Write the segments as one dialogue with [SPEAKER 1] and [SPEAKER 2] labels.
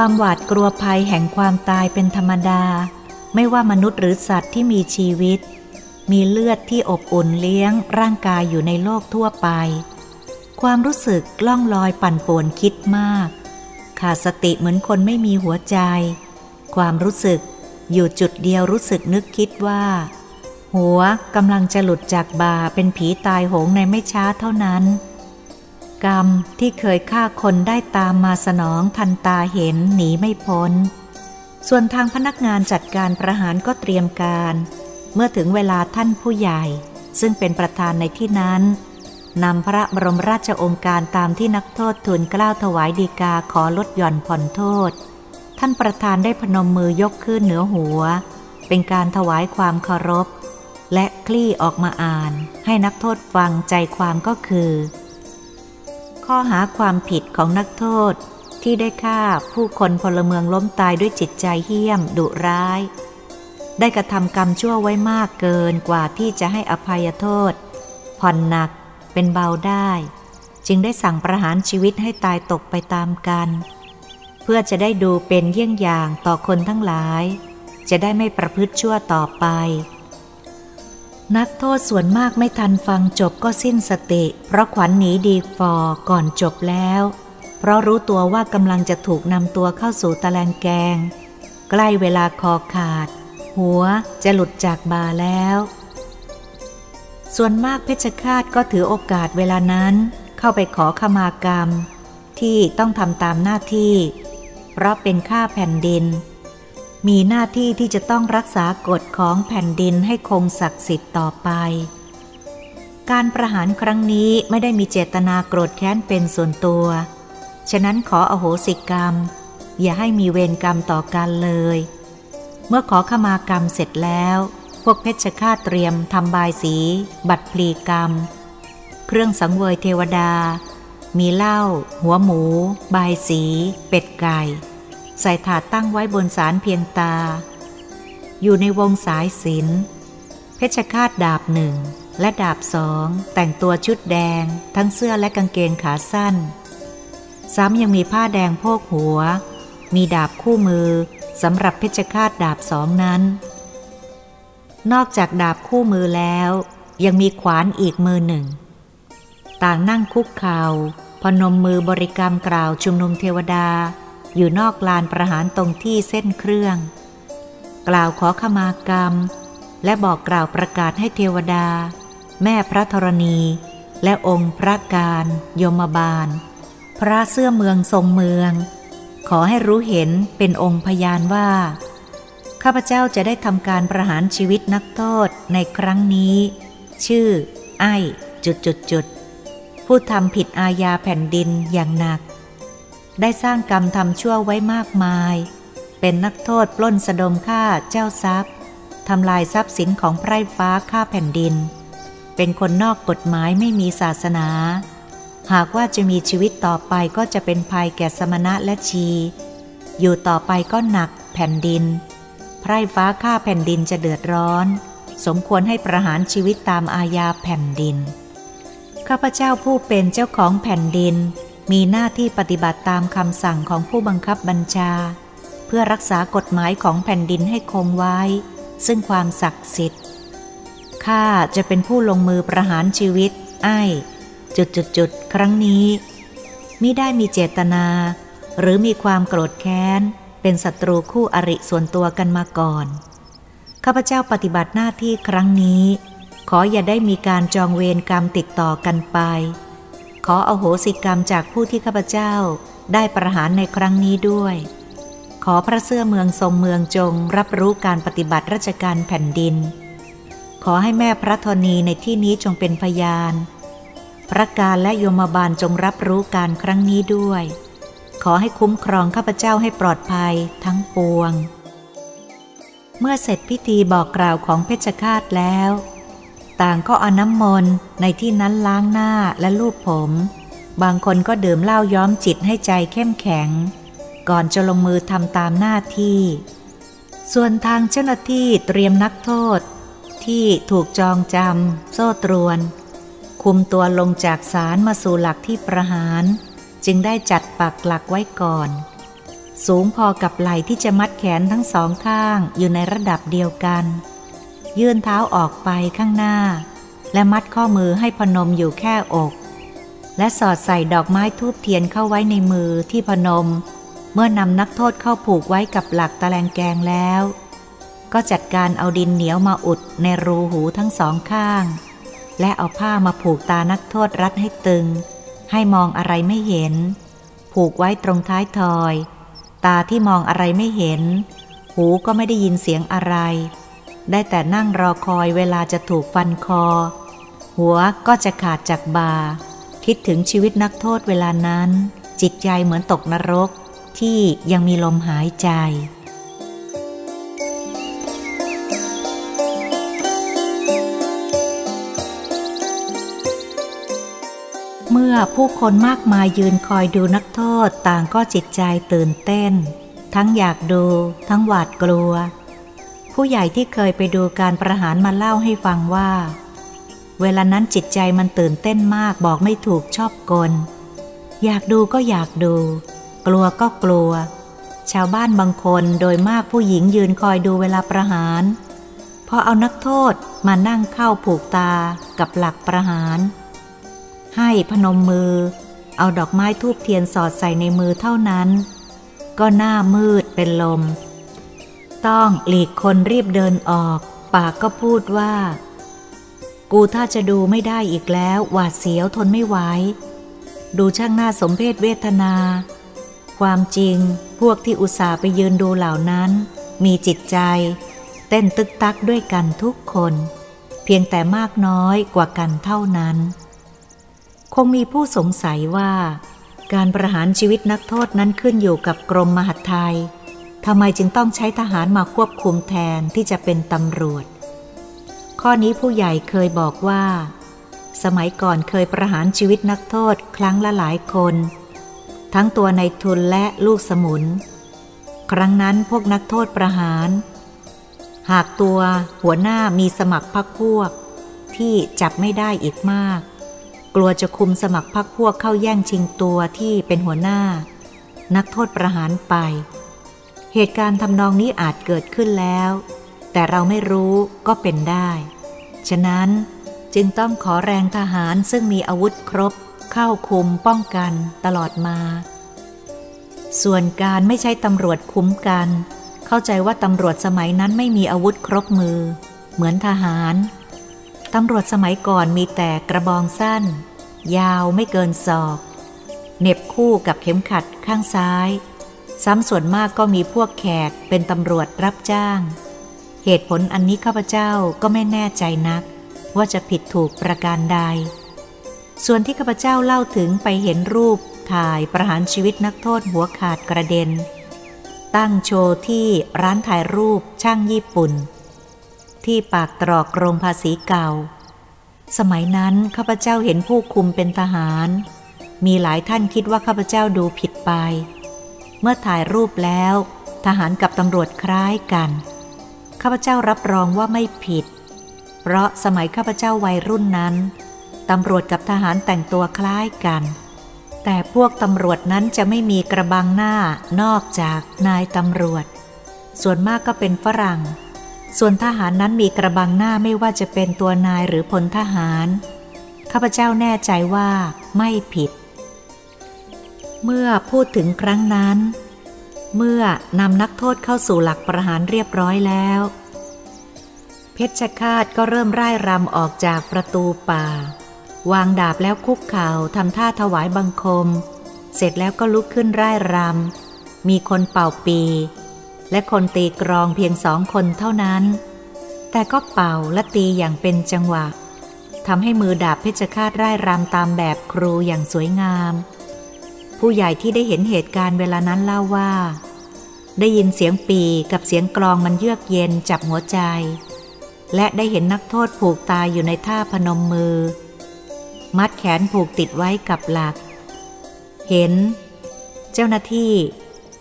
[SPEAKER 1] ความหวาดกลัวภัยแห่งความตายเป็นธรรมดา ไม่ว่ามนุษย์หรือสัตว์ที่มีชีวิต มีเลือดที่อบอุ่นเลี้ยงร่างกายอยู่ในโลกทั่วไป ความรู้สึกล่องลอยปั่นป่วนคิดมาก ขาดสติเหมือนคนไม่มีหัวใจ ความรู้สึกอยู่จุดเดียวรู้สึกนึกคิดว่า หัวกำลังจะหลุดจากบาเป็นผีตายโหงในไม่ช้าเท่านั้น กรรมที่เคยฆ่าคนได้ตามมาสนองทันตาเห็นหนีไม่พ้น ส่วนทางพนักงานจัดการประหารก็เตรียมการ เมื่อถึงเวลาท่านผู้ใหญ่ ซึ่งเป็นประธานในที่นั้นนำพระบรมราชองค์การตามที่นักโทษทูลกล้าวถวายดีกาขอลดหย่อนผ่อนโทษ ท่านประธานได้พนมมือยกขึ้นเหนือหัว เป็นการถวายความเคารพ และคลี่ออกมาอ่าน ให้นักโทษฟังใจความก็คือ ข้อหาความผิดของนักโทษที่ได้ฆ่าผู้คนพลเมืองล้มตายด้วยจิตใจเหี้ยมดุร้าย ได้กระทำกรรมชั่วไว้มากเกินกว่าที่จะให้อภัยโทษ ผ่อนหนักเป็นเบาได้ จึงได้สั่งประหารชีวิตให้ตายตกไปตามกัน เพื่อจะได้ดูเป็นเยี่ยงอย่างต่อคนทั้งหลาย จะได้ไม่ประพฤติชั่วต่อไป นักโทษส่วนมากไม่ทันฟังจบก็สิ้นสติ เพราะขวัญหนีดีฟอก่อนจบแล้ว เพราะรู้ตัวว่ากำลังจะถูกนำตัวเข้าสู่ตะแลงแกง ใกล้เวลาคอขาด หัวจะหลุดจากบาแล้ว ส่วนมากเพชฌฆาตก็ถือโอกาสเวลานั้น เข้าไปขอขมากรรม ที่ต้องทำตามหน้าที่ เพราะเป็นข้าแผ่นดิน มีหน้าที่ที่จะต้องรักษากฎของแผ่นดินให้คงศักดิ์สิทธิ์ต่อไป การประหารครั้งนี้ไม่ได้มีเจตนาโกรธแค้นเป็นส่วนตัว ฉะนั้นขออโหสิกรรม อย่าให้มีเวรกรรมต่อกันเลย เมื่อขอขมากรรมเสร็จแล้ว พวกเพชฌฆาตเตรียมทำบายสี บัตรพลีกรรม เครื่องสังเวยเทวดา มีเหล้าหัวหมู บายสี เป็ดไก่ ใส่ถาดตั้งไว้บนสารเพียงตา อยู่ในวงสายศิลเพชฌฆาตดาบหนึ่งและดาบสองแต่งตัวชุดแดง ทั้งเสื้อและกางเกงขาสั้น ซ้ำยังมีผ้าแดงโพกหัว มีดาบคู่มือสำหรับเพชฌฆาตดาบสองนั้น นอกจากดาบคู่มือแล้ว ยังมีขวานอีกมือหนึ่ง ต่างนั่งคุกเข่าพนมมือบริกรรมกล่าวชุมนุมเทวดา อยู่นอกลานประหารตรงที่เส้นเครื่อง กล่าวขอขมากรรม และบอกกล่าวประกาศให้เทวดา แม่พระธรณี และองค์พระการยมบาล พระเสื้อเมืองทรงเมือง ขอให้รู้เห็นเป็นองค์พยานว่า ข้าพเจ้าจะได้ทำการประหารชีวิตนักโทษในครั้งนี้ ชื่อ ไอ้จุดจุดจุดผู้ทำผิดอาญาแผ่นดินอย่างหนัก ได้สร้างกรรมทำชั่วไว้มากมาย เป็นนักโทษปล้นสะดมฆ่าเจ้าทรัพย์ทำลายทรัพย์สินของไพร่ฟ้าฆ่าแผ่นดิน เป็นคนนอกกฎหมายไม่มีศาสนา หากว่าจะมีชีวิตต่อไปก็จะเป็นภัยแก่สมณะและชี อยู่ต่อไปก็หนักแผ่นดิน ไพร่ฟ้าฆ่าแผ่นดินจะเดือดร้อน สมควรให้ประหารชีวิตตามอาญาแผ่นดิน ข้าพเจ้าผู้เป็นเจ้าของแผ่นดิน มีหน้าที่ปฏิบัติตามคำสั่งของผู้บังคับบัญชา เพื่อรักษากฎหมายของแผ่นดินให้คงไว้ ซึ่งความศักดิ์สิทธิ์ข้าจะเป็นผู้ลงมือประหารชีวิต ไอ้จุดจุดจุดครั้งนี้มิได้มีเจตนา หรือมีความโกรธแค้น เป็นศัตรูคู่อริส่วนตัวกันมาก่อน ข้าพเจ้าปฏิบัติหน้าที่ครั้งนี้ ขออย่าได้มีการจองเวรกรรมติดต่อกันไป ขออโหสิกรรมจากผู้ที่ข้าพเจ้าได้ประหารในครั้งนี้ด้วย ขอพระเสื้อเมืองทรงเมืองจงรับรู้การปฏิบัติราชการแผ่นดิน ขอให้แม่พระธนีในที่นี้จงเป็นพยาน พระการและโยมบาลจงรับรู้การครั้งนี้ด้วย ขอให้คุ้มครองข้าพเจ้าให้ปลอดภัยทั้งปวง เมื่อเสร็จพิธีบอกกล่าวของเพชฌฆาตแล้ว ต่างก็เอาน้ำมนต์ในที่นั้นล้างหน้าและลูบผม บางคนก็ดื่มเหล้าย้อมจิตให้ใจเข้มแข็ง ก่อนจะลงมือทำตามหน้าที่ ส่วนทางเจ้าหน้าที่เตรียมนักโทษ ที่ถูกจองจำโซ่ตรวน คุมตัวลงจากศาลมาสู่หลักที่ประหาร จึงได้จัดปักหลักไว้ก่อน สูงพอกับไหล่ที่จะมัดแขนทั้งสองข้างอยู่ในระดับเดียวกัน ยื่นเท้าออกไปข้างหน้า และมัดข้อมือให้พนมอยู่แค่อก และสอดใส่ดอกไม้ทูบเทียนเข้าไว้ในมือที่พนม เมื่อนำนักโทษเข้าผูกไว้กับหลักตะแลงแกงแล้ว ก็จัดการเอาดินเหนียวมาอุดในรูหูทั้งสองข้าง และเอาผ้ามาผูกตานักโทษรัดให้ตึง ให้มองอะไรไม่เห็น ผูกไว้ตรงท้ายทอย ตาที่มองอะไรไม่เห็น หูก็ไม่ได้ยินเสียงอะไร ได้แต่นั่งรอคอยเวลาจะถูกฟันคอ หัวก็จะขาดจากบา คิดถึงชีวิตนักโทษเวลานั้น จิตใจเหมือนตกนรกที่ยังมีลมหายใจเมื่อผู้คนมากมายยืนคอยดูนักโทษต่างก็จิตใจตื่นเต้น ทั้งอยากดู ทั้งหวาดกลัว ผู้ใหญ่ที่เคยไปดูการประหารมาเล่าให้ฟังว่า เวลานั้นจิตใจมันตื่นเต้นมากบอกไม่ถูกชอบกล อยากดูก็อยากดู กลัวก็กลัว ชาวบ้านบางคนโดยมากผู้หญิงยืนคอยดูเวลาประหารพอเอานักโทษมานั่งเข้าผูกตากับหลักประหาร ให้พนมมือ เอาดอกไม้ทูบเทียนสอดใส่ในมือเท่านั้น ก็หน้ามืดเป็นลม ต้องหลีกคนรีบเดินออก ปากก็พูดว่า กูถ้าจะดูไม่ได้อีกแล้ว หวาดเสียวทนไม่ไหวดูช่างหน้าสมเพศเวทนา ความจริงพวกที่อุตส่าห์ไปยืนดูเหล่านั้น มีจิตใจ เต้นตึกตักด้วยกันทุกคน เพียงแต่มากน้อยกว่ากันเท่านั้น คงมีผู้สงสัยว่า การประหารชีวิตนักโทษนั้นขึ้นอยู่กับกรมมหาดไทย ทำไมจึงต้องใช้ทหารมาควบคุมแทนที่จะเป็นตำรวจ ข้อนี้ผู้ใหญ่เคยบอกว่า สมัยก่อนเคยประหารชีวิตนักโทษครั้งละหลายคน ทั้งตัวในทุนและลูกสมุน ครั้งนั้นพวกนักโทษประหาร หากตัวหัวหน้ามีสมัครพรรคพวก ที่จับไม่ได้อีกมาก กลัวจะคุมสมัครพรรคพวกเข้าแย่งชิงตัวที่เป็นหัวหน้า นักโทษประหารไป เหตุการณ์ทำนองนี้อาจเกิดขึ้นแล้ว แต่เราไม่รู้ก็เป็นได้ ฉะนั้นจึงต้องขอแรงทหารซึ่งมีอาวุธครบ เข้าคุมป้องกันตลอดมา ส่วนการไม่ใช่ตำรวจคุ้มกัน เข้าใจว่าตำรวจสมัยนั้นไม่มีอาวุธครบมือ เหมือนทหารตำรวจสมัยก่อนมีแต่กระบองสั้น ยาวไม่เกินศอก เน็บคู่กับเข็มขัดข้างซ้าย ซ้ำส่วนมากก็มีพวกแขกเป็นตำรวจรับจ้าง เหตุผลอันนี้ข้าพเจ้าก็ไม่แน่ใจนัก ว่าจะผิดถูกประการใด ส่วนที่ข้าพเจ้าเล่าถึงไปเห็นรูปถ่ายประหารชีวิตนักโทษหัวขาดกระเด็น ตั้งโชว์ที่ร้านถ่ายรูปช่างญี่ปุ่น ที่ปากตรอกโรงภาษีเก่า สมัยนั้นข้าพเจ้าเห็นผู้คุมเป็นทหาร มีหลายท่านคิดว่าข้าพเจ้าดูผิดไป มื่อถ่ายรูปแล้ว ทหารกับตำรวจคล้ายกัน ข้าพเจ้ารับรองว่าไม่ผิด เพราะสมัยข้าพเจ้าวัยรุ่นนั้น ตำรวจกับทหารแต่งตัวคล้ายกัน แต่พวกตำรวจนั้นจะไม่มีกระบังหน้านอกจากนายตำรวจ ส่วนมากก็เป็นฝรั่ง ส่วนทหารนั้นมีกระบังหน้าไม่ว่าจะเป็นตัวนายหรือพลทหาร ข้าพเจ้าแน่ใจว่าไม่ผิด เมื่อพูดถึงครั้งนั้น เมื่อนำนักโทษเข้าสู่หลักประหารเรียบร้อยแล้ว เพชฌฆาตก็เริ่มร่ายรำออกจากประตูป่า วางดาบแล้วคุกเข่าทำท่าถวายบังคม เสร็จแล้วก็ลุกขึ้นร่ายรำมีคนเป่าปี และคนตีกรองเพียงสองคนเท่านั้น แต่ก็เป่าและตีอย่างเป็นจังหวะทำให้มือดาบเพชรคาตร่ายรำตามแบบครูอย่างสวยงาม ผู้ใหญ่ที่ได้เห็นเหตุการณ์เวลานั้นเล่าว่า ได้ยินเสียงปีกับเสียงกลองมันเยือกเย็นจับหัวใจ และได้เห็นนักโทษผูกตายอยู่ในท่าพนมมือ มัดแขนผูกติดไว้กับหลัก เห็น เจ้าหน้าที่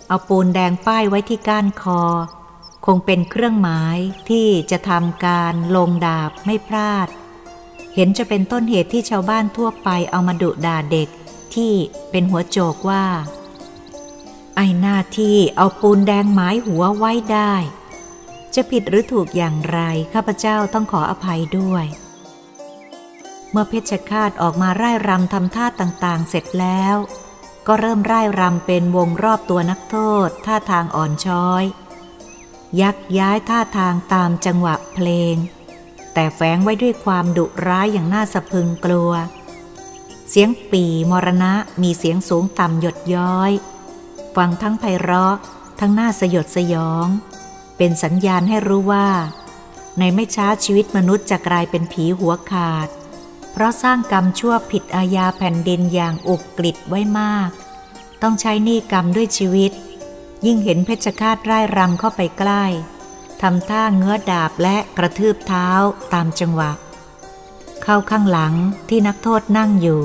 [SPEAKER 1] เอาปูนแดงป้ายไว้ที่ก้านคอ คงเป็นเครื่องหมายที่จะทำการลงดาบไม่พลาด เห็นจะเป็นต้นเหตุที่ชาวบ้านทั่วไปเอามาดุด่าเด็ก ที่เป็นหัวโจกว่า ไอหน้าที่เอาปูนแดงหมายหัวไว้ได้ จะผิดหรือถูกอย่างไร ข้าพเจ้าต้องขออภัยด้วย เมื่อเพชฌฆาตออกมาไร่รำทำท่าต่างๆ เสร็จแล้ว ก็เริ่มไร่รำเป็นวงรอบตัวนักโทษ ท่าทางอ่อนช้อย ยักย้ายท่าทางตามจังหวะเพลง แต่แฝงไว้ด้วยความดุร้ายอย่างน่าสะพึงกลัว เสียงปีมรณะมีเสียงสูงต่ำหยดย้อย ฟังทั้งไพเราะทั้งน่าสยดสยอง เป็นสัญญาณให้รู้ว่า ในไม่ช้าชีวิตมนุษย์จะกลายเป็นผีหัวขาด เพราะสร้างกรรมชั่วผิดอาญาแผ่นดินอย่างอุกกฤษไว้มาก ต้องใช้หนี้กรรมด้วยชีวิต ยิ่งเห็นเพชฌฆาตไร้รำเข้าไปใกล้ทำท่าเงื้อดาบและกระทืบเท้าตามจังหวะ เข้าข้างหลังที่นักโทษนั่งอยู่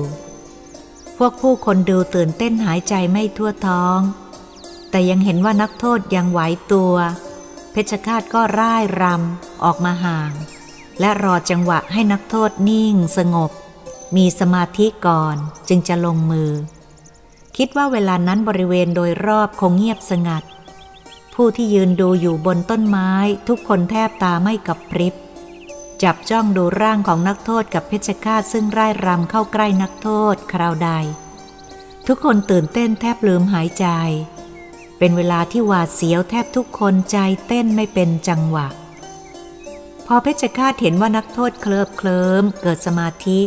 [SPEAKER 1] พวกผู้คนดูตื่นเต้นหายใจไม่ทั่วท้อง แต่ยังเห็นว่านักโทษยังไหวตัว เพชฌฆาตก็ร่ายรำออกมาห่าง และรอจังหวะให้นักโทษนิ่งสงบ มีสมาธิก่อนจึงจะลงมือ คิดว่าเวลานั้นบริเวณโดยรอบคงเงียบสงัด ผู้ที่ยืนดูอยู่บนต้นไม้ทุกคนแทบตาไม่กับพริบ จับจ้องดูร่างของนักโทษกับเพชฌฆาตซึ่งร่ายรำเข้าใกล้นักโทษคราวใด ทุกคนตื่นเต้นแทบลืมหายใจ เป็นเวลาที่หวาดเสียวแทบทุกคนใจเต้นไม่เป็นจังหวะ พอเพชฌฆาตเห็นว่านักโทษเคลิบเคลิ้มเกิดสมาธิ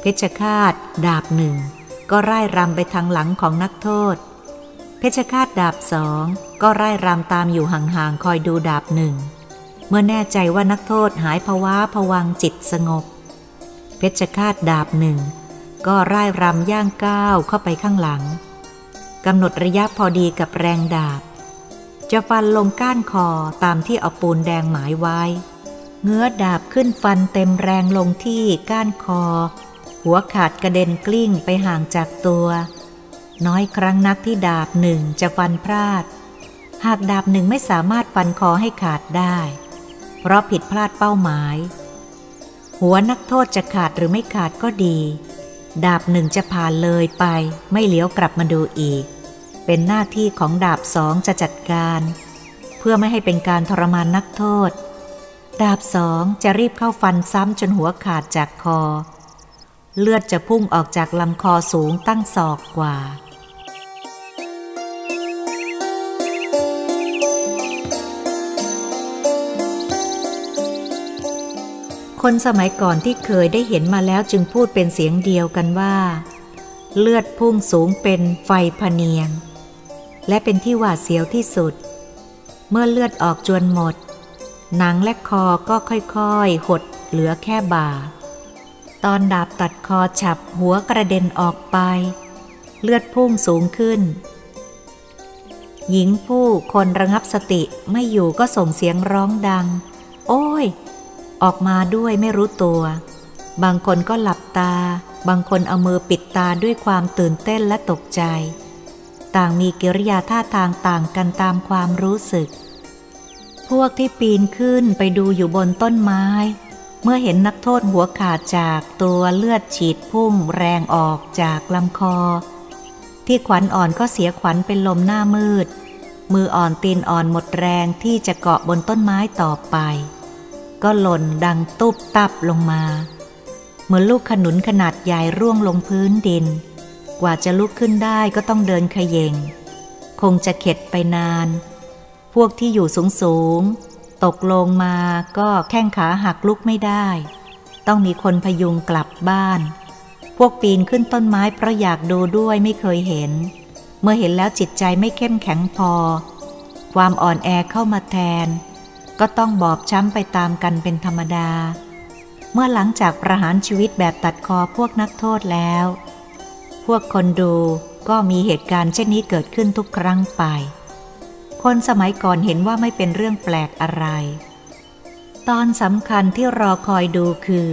[SPEAKER 1] เพชฌฆาตดาบหนึ่งก็ไล่รำไปทางหลังของนักโทษ เพชฌฆาตดาบสองก็ไล่รำตามอยู่ห่างๆคอยดูดาบหนึ่ง มื่อแน่ใจว่านักโทษหายภาวะผวังจิตสงบ เพชฌฆาตดาบหนึ่ง ก็ไล่รำย่างก้าวเข้าไปข้างหลังกำหนดระยะพอดีกับแรงดาบ จะฟันลงก้านคอตามที่เอาปูนแดงหมายไว้ เงื้อดาบขึ้นฟันเต็มแรงลงที่ก้านคอ หัวขาดกระเด็นกลิ้งไปห่างจากตัว น้อยครั้งนักที่ดาบหนึ่งจะฟันพลาด หากดาบหนึ่งไม่สามารถฟันคอให้ขาดได้ เพราะผิดพลาดเป้าหมาย หัวนักโทษจะขาดหรือไม่ขาดก็ดี ดาบหนึ่งจะผ่านเลยไปไม่เลี้ยวกลับมาดูอีก เป็นหน้าที่ของดาบสองจะจัดการ เพื่อไม่ให้เป็นการทรมานนักโทษ ดาบสองจะรีบเข้าฟันซ้ำจนหัวขาดจากคอ เลือดจะพุ่งออกจากลำคอสูงตั้งศอกกว่า คนสมัยก่อนที่เคยได้เห็นมาแล้วจึงพูดเป็นเสียงเดียวกันว่า เลือดพุ่งสูงเป็นไฟพเนียง และเป็นที่หวาดเสียวที่สุด เมื่อเลือดออกจนหมด หนังและคอก็ค่อยๆ หดเหลือแค่บ่า ตอนดาบตัดคอฉับหัวกระเด็นออกไป เลือดพุ่งสูงขึ้น หญิงผู้คนระงับสติไม่อยู่ก็ส่งเสียงร้องดัง โอ้ย ออกมาด้วยไม่รู้ตัว บางคนก็หลับตา บางคนเอามือปิดตาด้วยความตื่นเต้นและตกใจ ต่างมีกิริยาท่าทางต่างกันตามความรู้สึก พวกที่ปีนขึ้นไปดูอยู่บนต้นไม้ เมื่อเห็นนักโทษหัวขาดจากตัวเลือดฉีดพุ่งแรงออกจากลำคอ ที่ขวัญอ่อนก็เสียขวัญเป็นลมหน้ามืด มืออ่อนตีนอ่อนหมดแรงที่จะเกาะบนต้นไม้ต่อไป ก็หล่นดังตุบตับลงมา เหมือนลูกขนุนขนาดใหญ่ร่วงลงพื้นดิน กว่าจะลุกขึ้นได้ก็ต้องเดินขยง คงจะเข็ดไปนาน พวกที่อยู่สูงสูงตกลงมาก็แข้งขาหักลุกไม่ได้ ต้องมีคนพยุงกลับบ้าน พวกปีนขึ้นต้นไม้เพราะอยากดูด้วยไม่เคยเห็น เมื่อเห็นแล้วจิตใจไม่เข้มแข็งพอ ความอ่อนแอเข้ามาแทน ก็ต้องบอบช้ำไปตามกันเป็นธรรมดา เมื่อหลังจากประหารชีวิตแบบตัดคอพวกนักโทษแล้ว พวกคนดูก็มีเหตุการณ์เช่นนี้เกิดขึ้นทุกครั้งไป คนสมัยก่อนเห็นว่าไม่เป็นเรื่องแปลกอะไร ตอนสำคัญที่รอคอยดูคือ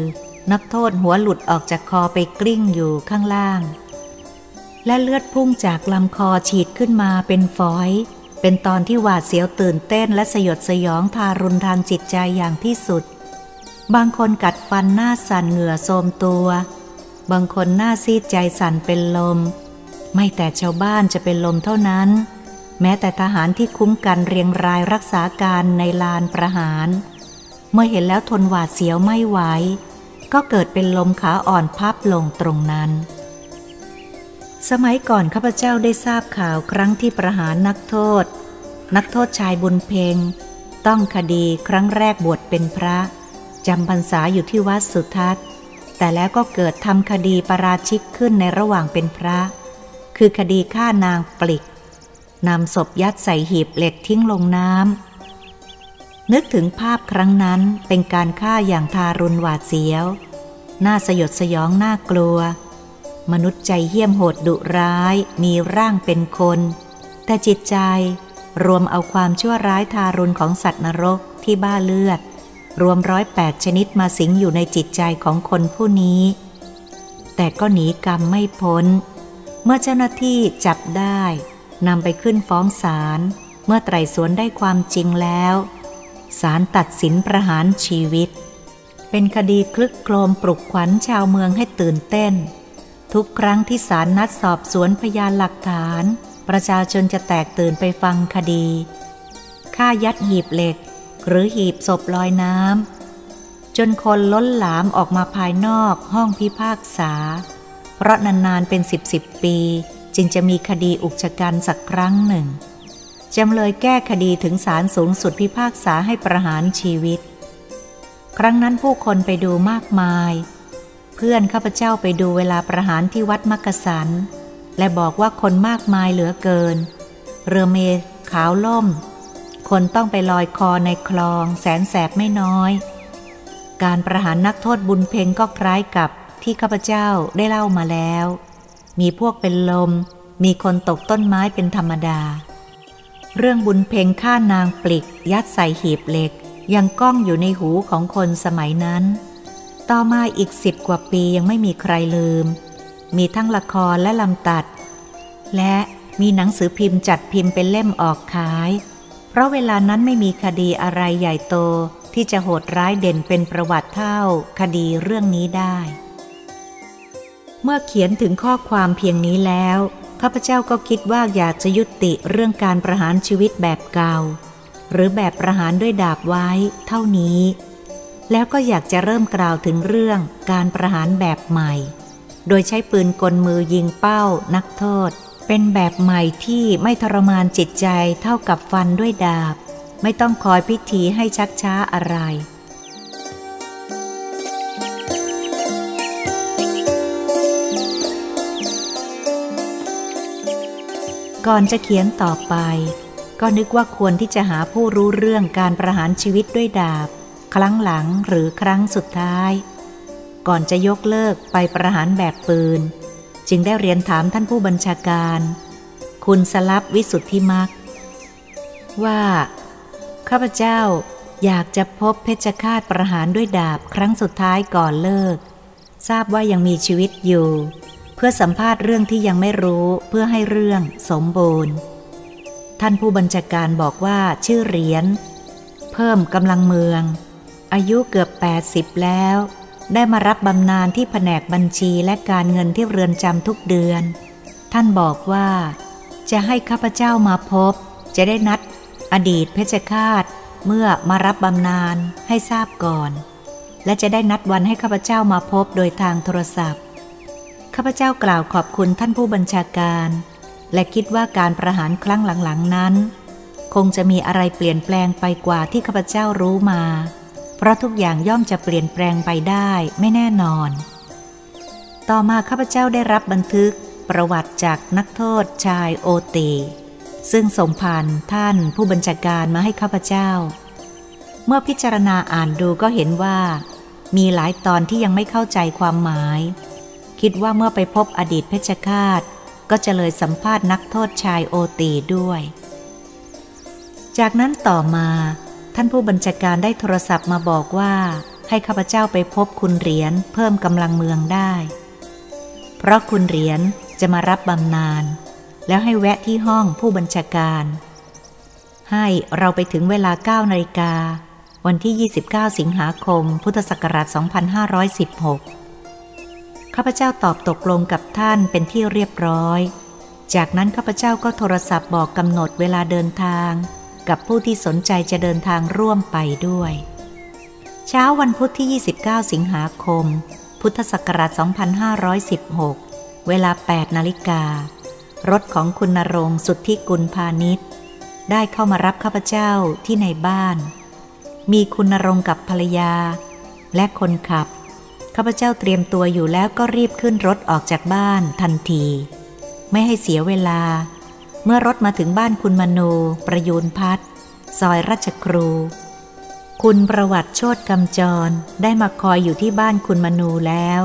[SPEAKER 1] นักโทษหัวหลุดออกจากคอไปกลิ้งอยู่ข้างล่าง และเลือดพุ่งจากลำคอฉีดขึ้นมาเป็นฝอย เป็นตอนที่หวาดเสียวตื่นเต้นและสยดสยองทารุณทางจิตใจอย่างที่สุด บางคนกัดฟันหน้าสั่นเหงื่อโทมตัว บางคนหน้าซีดใจสั่นเป็นลม ไม่แต่ชาวบ้านจะเป็นลมเท่านั้น แม้แต่ทหารที่คุ้มกันเรียงรายรักษาการในลานประหาร เมื่อเห็นแล้วทนหวาดเสียวไม่ไหว ก็เกิดเป็นลมขาอ่อนพับลงตรงนั้น สมัยก่อนข้าพเจ้าได้ทราบข่าวครั้งที่ประหารนักโทษ นักโทษชายบุญเพงต้องคดีครั้งแรกบวชเป็นพระจำพรรษาอยู่ที่วัดสุทัศน์ แต่แล้วก็เกิดทำคดีประราชิกขึ้นในระหว่างเป็นพระ คือคดีฆ่านางปลิกนำศพยัดใส่หีบเหล็กทิ้งลงน้ำนึกถึงภาพครั้งนั้นเป็นการฆ่าอย่างทารุณหวาดเสียว น่าสยดสยองน่ากลัว มนุษย์ใจเหี้ยมโหดดุร้ายมีร่างเป็นคน แต่จิตใจรวมเอาความชั่วร้ายทารุณของสัตว์นรกที่บ้าเลือด รวมร้อยแปดชนิดมาสิงอยู่ในจิตใจของคนผู้นี้ แต่ก็หนีกรรมไม่พ้น เมื่อเจ้าหน้าที่จับได้นำไปขึ้นฟ้องศาลเมื่อไตรสวนได้ความจริงแล้วศาลตัดสินประหารชีวิต เป็นคดีคลึกโครมปลุกขวัญชาวเมืองให้ตื่นเต้น ทุกครั้งที่ศาลนัดสอบสวนพยานหลักฐาน ประชาชนจะแตกตื่นไปฟังคดีฆ่ายัดหีบเหล็ก หรือหีบศพลอยน้ำจนคนล้นหลามออกมาภายนอกห้องพิพากษา เพราะนานๆเป็นสิบสิบปี จึงจะมีคดีอุกชะกันสักครั้งหนึ่งจำเลยแก้คดีถึงศาลสูงสุดพิพากษาให้ประหารชีวิต ครั้งนั้นผู้คนไปดูมากมาย พื่อนข้าพเจ้าไปดูเวลาประหารที่วัดมักกะสัน และบอกว่าคนมากมายเหลือเกิน เรือเมขาวล่ม คนต้องไปลอยคอในคลองแสนแสบไม่น้อย การประหารนักโทษบุญเพ็งก็คล้ายกับที่ข้าพเจ้าได้เล่ามาแล้ว มีพวกเป็นลม มีคนตกต้นไม้เป็นธรรมดา เรื่องบุญเพ่งฆ่านางปลิก ยัดใส่หีบเหล็ก ยังก้องอยู่ในหูของคนสมัยนั้น ต่อมาอีกสิบกว่าปียังไม่มีใครลืม มีทั้งละครและลำตัด และมีหนังสือพิมพ์จัดพิมพ์เป็นเล่มออกขาย เพราะเวลานั้นไม่มีคดีอะไรใหญ่โตที่จะโหดร้ายเด่นเป็นประวัติเท่าคดีเรื่องนี้ได้ เมื่อเขียนถึงข้อความเพียงนี้แล้วข้าพเจ้าก็คิดว่าอยากจะยุติเรื่องการประหารชีวิตแบบเก่า หรือแบบประหารด้วยดาบไว้เท่านี้ แล้วก็อยากจะเริ่มกล่าวถึงเรื่องการประหารแบบใหม่ โดยใช้ปืนกลมือยิงเป้านักโทษ เป็นแบบใหม่ที่ไม่ทรมานจิตใจเท่ากับฟันด้วยดาบ ไม่ต้องคอยพิธีให้ชักช้าอะไร ก่อนจะเขียนต่อไป ก็นึกว่าควรที่จะหาผู้รู้เรื่องการประหารชีวิตด้วยดาบ ครั้งหลังหรือครั้งสุดท้าย ก่อนจะยกเลิกไปประหารแบบปืน จึงได้เรียนถามท่านผู้บัญชาการ คุณสลับวิสุทธิมักว่า ข้าพเจ้าอยากจะพบเพชฌฆาตประหารด้วยดาบครั้งสุดท้ายก่อนเลิก ทราบว่ายังมีชีวิตอยู่ เพื่อสัมภาษณ์เรื่องที่ยังไม่รู้เพื่อให้เรื่องสมบูรณ์ ท่านผู้บัญชาการบอกว่าชื่อเหรียญเพิ่มกำลังเมือง อายุเกือบ 80 แล้ว ได้มารับบำนาญที่แผนกบัญชีและการเงินที่เรือนจำทุกเดือน ท่านบอกว่า จะให้ข้าพเจ้ามาพบ จะได้นัด อดีตเพชฌฆาต เมื่อมารับบำนาญให้ทราบก่อน และจะได้นัดวันให้ข้าพเจ้ามาพบโดยทางโทรศัพท์ข้าพเจ้ากล่าวขอบคุณท่านผู้บัญชาการ และคิดว่าการประหารครั้งหลังๆนั้น คงจะมีอะไรเปลี่ยนแปลงไปกว่าที่ข้าพเจ้ารู้มา เพราะทุกอย่างย่อมจะเปลี่ยนแปลงไปได้ไม่แน่นอน ต่อมาข้าพเจ้าได้รับบันทึกประวัติจากนักโทษชายโอตี ซึ่งส่งผ่านท่านผู้บัญชาการมาให้ข้าพเจ้า เมื่อพิจารณาอ่านดูก็เห็นว่า มีหลายตอนที่ยังไม่เข้าใจความหมาย คิดว่าเมื่อไปพบอดีตเพชฌฆาต ก็จะเลยสัมภาษณ์นักโทษชายโอตีด้วย จากนั้นต่อมา ท่านผู้บัญชาการได้โทรศัพท์มาบอกว่า ให้ข้าพเจ้าไปพบคุณเหรียญเพิ่มกำลังเมืองได้ เพราะคุณเหรียญจะมารับบำนาญแล้วให้แวะที่ห้องผู้บัญชาการ ให้เราไปถึงเวลา9นาฬิกาวันที่ 29 สิงหาคม พุทธศักราช 2516 ข้าพเจ้าตอบตกลงกับท่านเป็นที่เรียบร้อย จากนั้นข้าพเจ้าก็โทรศัพท์บอกกำหนดเวลาเดินทาง กับผู้ที่สนใจจะเดินทางร่วมไปด้วย เช้าวันพุธที่ 29 สิงหาคม พุทธศักราช 2516 เวลา 8 นาฬิกา รถของคุณนรงสุทธิกุลพาณิชย์ ได้เข้ามารับข้าพเจ้าที่ในบ้าน มีคุณนรงกับภรรยา และคนขับ ข้าพเจ้าเตรียมตัวอยู่แล้วก็รีบขึ้นรถออกจากบ้านทันที ไม่ให้เสียเวลา เมื่อรถมาถึงบ้านคุณมโน ประยูนพัฒซอยราชครู คุณประวัติโชตกำจรได้มาคอยอยู่ที่บ้านคุณมนูแล้ว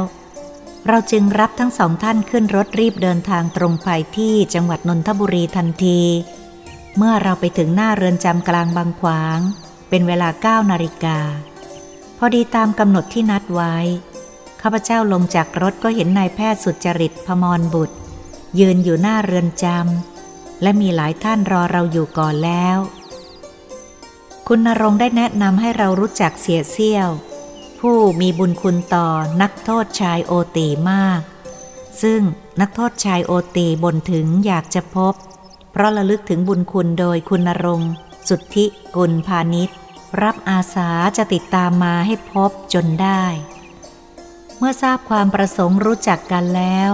[SPEAKER 1] เราจึงรับทั้งสองท่านขึ้นรถรีบเดินทางตรงไปที่จังหวัดนนทบุรีทันที เมื่อเราไปถึงหน้าเรือนจำกลางบางขวาง เป็นเวลาเก้านาฬิกา พอดีตามกำหนดที่นัดไว้ ข้าพเจ้าลงจากรถก็เห็นนายแพทย์สุจริตพมรบุตร ยืนอยู่หน้าเรือนจำ และมีหลายท่านรอเราอยู่ก่อนแล้ว คุณนรงได้แนะนำให้เรารู้จักเสียเซี่ยว ผู้มีบุญคุณต่อนักโทษชายโอตีมาก ซึ่งนักโทษชายโอตีบ่นถึงอยากจะพบ เพราะระลึกถึงบุญคุณโดยคุณนรงสุทธิกุลพาณิชย์รับอาสาจะติดตามมาให้พบจนได้ เมื่อทราบความประสงค์รู้จักกันแล้ว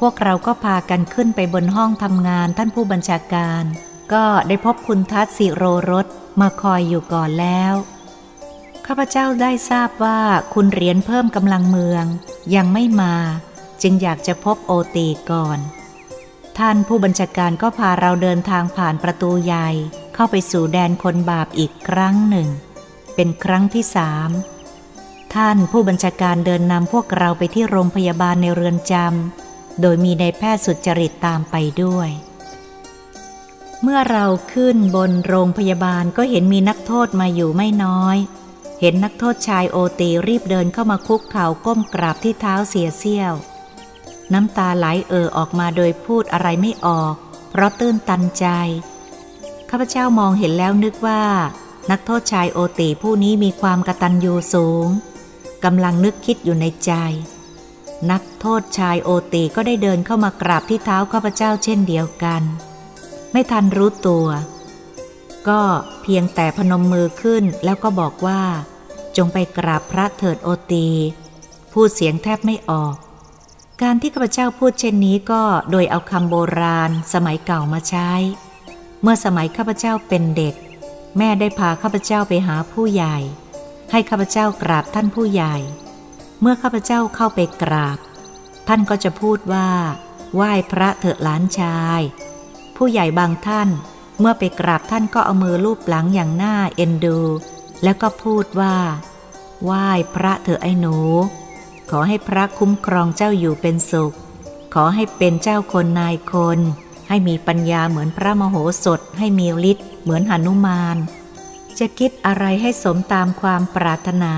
[SPEAKER 1] พวกเราก็พากันขึ้นไปบนห้องทำงานท่านผู้บัญชาการ ก็ได้พบคุณทัศสิโรรสมาคอยอยู่ก่อนแล้ว ข้าพเจ้าได้ทราบว่าคุณเหรียญเพิ่มกำลังเมือง ยังไม่มา จึงอยากจะพบโอตีก่อน ท่านผู้บัญชาการก็พาเราเดินทางผ่านประตูใหญ่ เข้าไปสู่แดนคนบาปอีกครั้งหนึ่ง เป็นครั้งที่สามท่านผู้บัญชาการเดินนำพวกเราไปที่โรงพยาบาลในเรือนจำ โดยมีในแพทย์สุจริตตามไปด้วย เมื่อเราขึ้นบนโรงพยาบาลก็เห็นมีนักโทษมาอยู่ไม่น้อย เห็นนักโทษชายโอตีรีบเดินเข้ามาคุกเข่าก้มกราบที่เท้าเสียเซี่ยว น้ำตาไหลเอ่อออกมาโดยพูดอะไรไม่ออก เพราะตื้นตันใจ ข้าพเจ้ามองเห็นแล้วนึกว่า นักโทษชายโอตีผู้นี้มีความกระตันยูสูงกำลังนึกคิดอยู่ในใจ นักโทษชายโอตีก็ได้เดินเข้ามากราบที่เท้าข้าพเจ้าเช่นเดียวกัน ไม่ทันรู้ตัว ก็เพียงแต่พนมมือขึ้นแล้วก็บอกว่า จงไปกราบพระเถิดโอตีพูดเสียงแทบไม่ออก การที่ข้าพเจ้าพูดเช่นนี้ก็โดยเอาคำโบราณสมัยเก่ามาใช้ เมื่อสมัยข้าพเจ้าเป็นเด็ก แม่ได้พาข้าพเจ้าไปหาผู้ใหญ่ ให้ข้าพเจ้ากราบท่านผู้ใหญ่ มื่อข้าพเจ้าเข้าไปกราบ ท่านก็จะพูดว่า ไหว้พระเถอะหลานชาย ผู้ใหญ่บางท่านเมื่อไปกราบท่านก็เอามือลูบหลังอย่างน่าเอ็นดู แล้วก็พูดว่า ไหว้พระเถอะไอ้หนู ขอให้พระคุ้มครองเจ้าอยู่เป็นสุข ขอให้เป็นเจ้าคนนายคน ให้มีปัญญาเหมือนพระมโหสถ ให้มีฤทธิ์เหมือนหนุมาน จะคิดอะไรให้สมตามความปรารถนา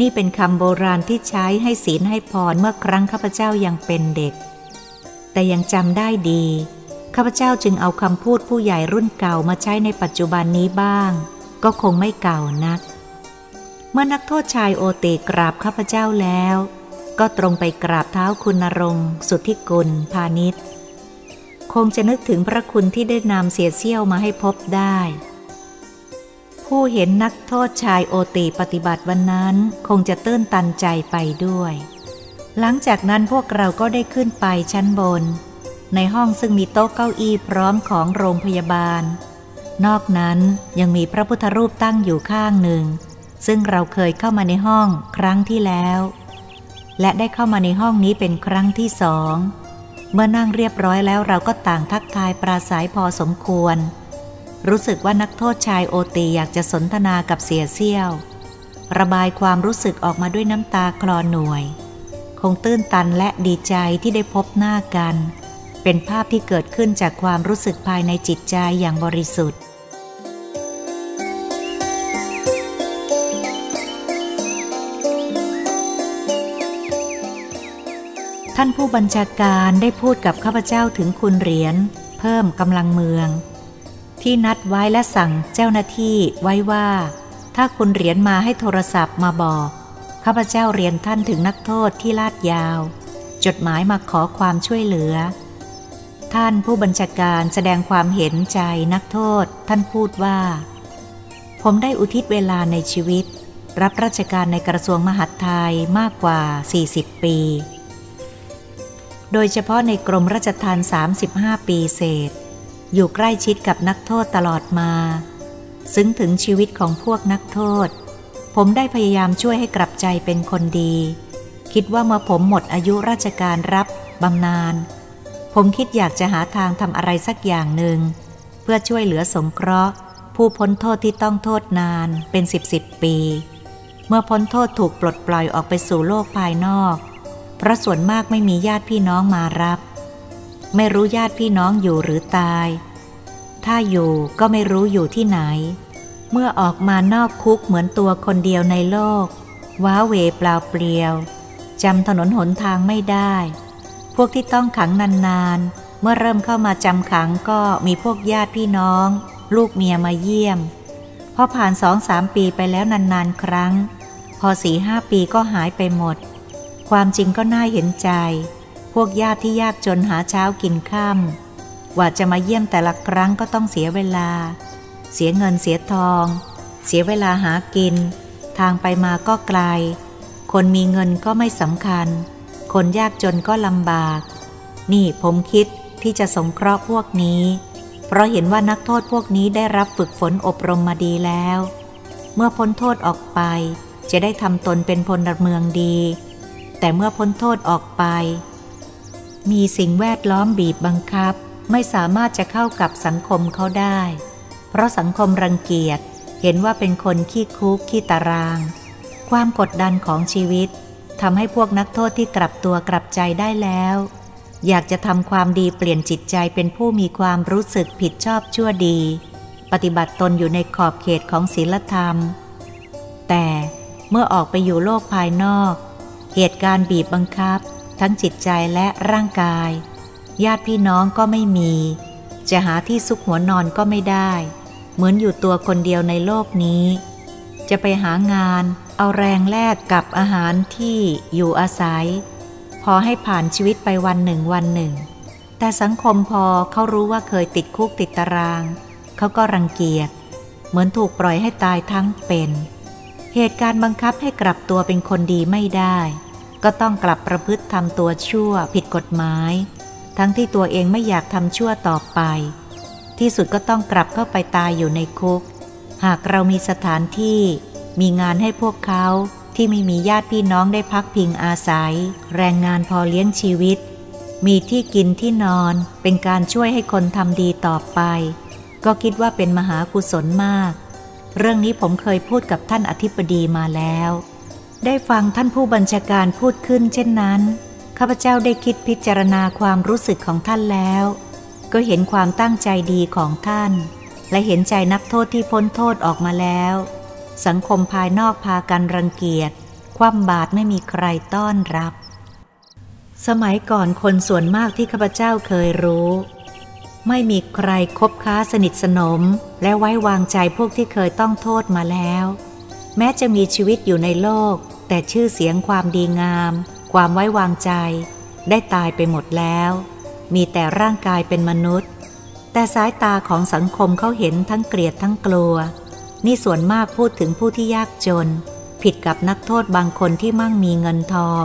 [SPEAKER 1] นี่เป็นคำโบราณที่ใช้ให้ศีลให้พรเมื่อครั้งข้าพเจ้ายังเป็นเด็ก แต่ยังจำได้ดี ข้าพเจ้าจึงเอาคำพูดผู้ใหญ่รุ่นเก่ามาใช้ในปัจจุบันนี้บ้าง ก็คงไม่เก่านัก เมื่อนักโทษชายโอเตกราบข้าพเจ้าแล้ว ก็ตรงไปกราบเท้าคุณนรงสุทธิกุลพาณิชย์ คงจะนึกถึงพระคุณที่ได้นำเสียเซี่ยวมาให้พบได้ ผู้เห็นนักโทษชายโอตีปฏิบัติวันนั้นคงจะตื้นตันใจไปด้วย หลังจากนั้นพวกเราก็ได้ขึ้นไปชั้นบน ในห้องซึ่งมีโต๊ะเก้าอี้พร้อมของโรงพยาบาล นอกนั้นยังมีพระพุทธรูปตั้งอยู่ข้างหนึ่ง ซึ่งเราเคยเข้ามาในห้องครั้งที่แล้ว และได้เข้ามาในห้องนี้เป็นครั้งที่สอง เมื่อนั่งเรียบร้อยแล้วเราก็ต่างทักทายปราศัยพอสมควร รู้สึกว่านักโทษชายโอตีอยากจะสนทนากับเสียเซี่ยว ระบายความรู้สึกออกมาด้วยน้ำตาคลอหน่วย คงตื้นตันและดีใจที่ได้พบหน้ากัน เป็นภาพที่เกิดขึ้นจากความรู้สึกภายในจิตใจอย่างบริสุทธิ์ท่านผู้บัญชาการได้พูดกับข้าพเจ้าถึงคุณเหรียญเพิ่มกำลังเมือง ที่นัดไว้และสั่งเจ้าหน้าที่ไว้ว่า ถ้าคุณเหรียญมาให้โทรศัพท์มาบอกข้าพเจ้าเรียนท่านถึงนักโทษที่ลาดยาว จดหมายมาขอความช่วยเหลือ ท่านผู้บัญชาการแสดงความเห็นใจนักโทษ ท่านพูดว่า ผมได้อุทิศเวลาในชีวิต รับราชการในกระทรวงมหาดไทยมากกว่า 40 ปี โดยเฉพาะในกรมราชทาน35 ปีเศษ อยู่ใกล้ชิดกับนักโทษตลอดมา ซึ้งถึงชีวิตของพวกนักโทษ ผมได้พยายามช่วยให้กลับใจเป็นคนดี คิดว่าเมื่อผมหมดอายุราชการรับบำนาญ ผมคิดอยากจะหาทางทำอะไรสักอย่างหนึ่ง เพื่อช่วยเหลือสงเคราะห์ ผู้พ้นโทษที่ต้องโทษนานเป็นสิบสิบปี เมื่อพ้นโทษถูกปลดปล่อยออกไปสู่โลกภายนอก เพราะส่วนมากไม่มีญาติพี่น้องมารับ ไม่รู้ญาติพี่น้องอยู่หรือตาย ถ้าอยู่ก็ไม่รู้อยู่ที่ไหน เมื่อออกมานอกคุกเหมือนตัวคนเดียวในโลก ว้าเวเปล่าเปลี่ยวจำถนนหนทางไม่ได้ พวกที่ต้องขังนานๆ เมื่อเริ่มเข้ามาจำขังก็มีพวกญาติพี่น้อง ลูกเมียมาเยี่ยม พอผ่านสองสามปีไปแล้วนานๆ ครั้ง พอสี่ห้าปีก็หายไปหมด ความจริงก็น่าเห็นใจ วกญาติที่ยากจนหาเช้ากินข้าว่าจะมาเยี่ยมแต่ละครั้งก็ต้องเสียเวลา เสียเงินเสียทอง เสียเวลาหากิน ทางไปมาก็ไกล คนมีเงินก็ไม่สำคัญ คนยากจนก็ลำบาก นี่ผมคิดที่จะสงเคราะห์พวกนี้ เพราะเห็นว่านักโทษพวกนี้ได้รับฝึกฝนอบรมมาดีแล้ว เมื่อพ้นโทษออกไป จะได้ทำตนเป็นพลเมืองดี แต่เมื่อพ้นโทษออกไป มีสิ่งแวดล้อมบีบบังคับ ไม่สามารถจะเข้ากับสังคมเขาได้ เพราะสังคมรังเกียจเห็นว่าเป็นคนขี้คุกขี้ตาราง ความกดดันของชีวิตทำให้พวกนักโทษที่กลับตัวกลับใจได้แล้ว อยากจะทำความดีเปลี่ยนจิตใจเป็นผู้มีความรู้สึกผิดชอบชั่วดี ปฏิบัติตนอยู่ในขอบเขตของศีลธรรม แต่เมื่อออกไปอยู่โลกภายนอก เหตุการณ์บีบบังคับ ทั้งจิตใจและร่างกาย ญาติพี่น้องก็ไม่มี จะหาที่ซุกหัวนอนก็ไม่ได้ เหมือนอยู่ตัวคนเดียวในโลกนี้ จะไปหางานเอาแรงแลกกับอาหารที่อยู่อาศัย พอให้ผ่านชีวิตไปวันหนึ่งวันหนึ่ง แต่สังคมพอเขารู้ว่าเคยติดคุกติดตาราง เขาก็รังเกียจ เหมือนถูกปล่อยให้ตายทั้งเป็น เหตุการณ์บังคับให้กลับตัวเป็นคนดีไม่ได้ ก็ต้องกลับประพฤติทำตัวชั่วผิดกฎหมาย ทั้งที่ตัวเองไม่อยากทำชั่วต่อไป ที่สุดก็ต้องกลับเข้าไปตายอยู่ในคุก หากเรามีสถานที่ มีงานให้พวกเขาที่ไม่มีญาติพี่น้องได้พักพิงอาศัย แรงงานพอเลี้ยงชีวิต มีที่กินที่นอนเป็นการช่วยให้คนทำดีต่อไป ก็คิดว่าเป็นมหากุศลมาก เรื่องนี้ผมเคยพูดกับท่านอธิบดีมาแล้ว ได้ฟังท่านผู้บัญชาการพูดขึ้นเช่นนั้น ข้าพเจ้าได้คิดพิจารณาความรู้สึกของท่านแล้ว ก็เห็นความตั้งใจดีของท่าน และเห็นใจนักโทษที่พ้นโทษออกมาแล้ว สังคมภายนอกพากันรังเกียจ คว่ำบาตรไม่มีใครต้อนรับ สมัยก่อนคนส่วนมากที่ข้าพเจ้าเคยรู้ ไม่มีใครคบค้าสนิทสนม และไว้วางใจพวกที่เคยต้องโทษมาแล้ว แม้จะมีชีวิตอยู่ในโลก แต่ชื่อเสียงความดีงาม ความไว้วางใจ ได้ตายไปหมดแล้ว มีแต่ร่างกายเป็นมนุษย์ แต่สายตาของสังคมเขาเห็นทั้งเกลียดทั้งกลัว นี่ส่วนมากพูดถึงผู้ที่ยากจน ผิดกับนักโทษบางคนที่มั่งมีเงินทอง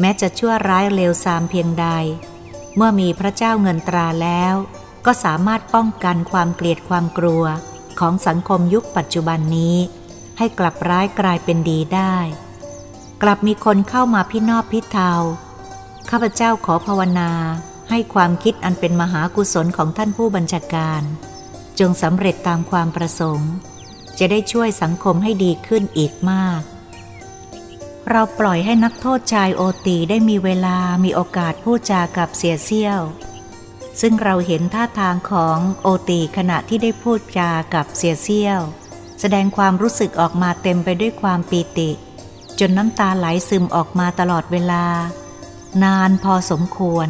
[SPEAKER 1] แม้จะชั่วร้ายเลวทรามเพียงใด เมื่อมีพระเจ้าเงินตราแล้ว ก็สามารถป้องกันความเกลียดความกลัวของสังคมยุคปัจจุบันนี้ ให้กลับร้ายกลายเป็นดีได้ กลับมีคนเข้ามาพินอบพิเทาข้าพเจ้าขอภาวนาให้ความคิดอันเป็นมหากุศลของท่านผู้บัญชาการ จงสำเร็จตามความประสงค์ จะได้ช่วยสังคมให้ดีขึ้นอีกมาก เราปล่อยให้นักโทษชายโอตีได้มีเวลามีโอกาสพูดจากับเสียเซี่ยว ซึ่งเราเห็นท่าทางของโอตีขณะที่ได้พูดจากับเสียเซี่ยว แสดงความรู้สึกออกมาเต็มไปด้วยความปีติ จนน้ำตาไหลซึมออกมาตลอดเวลา นานพอสมควร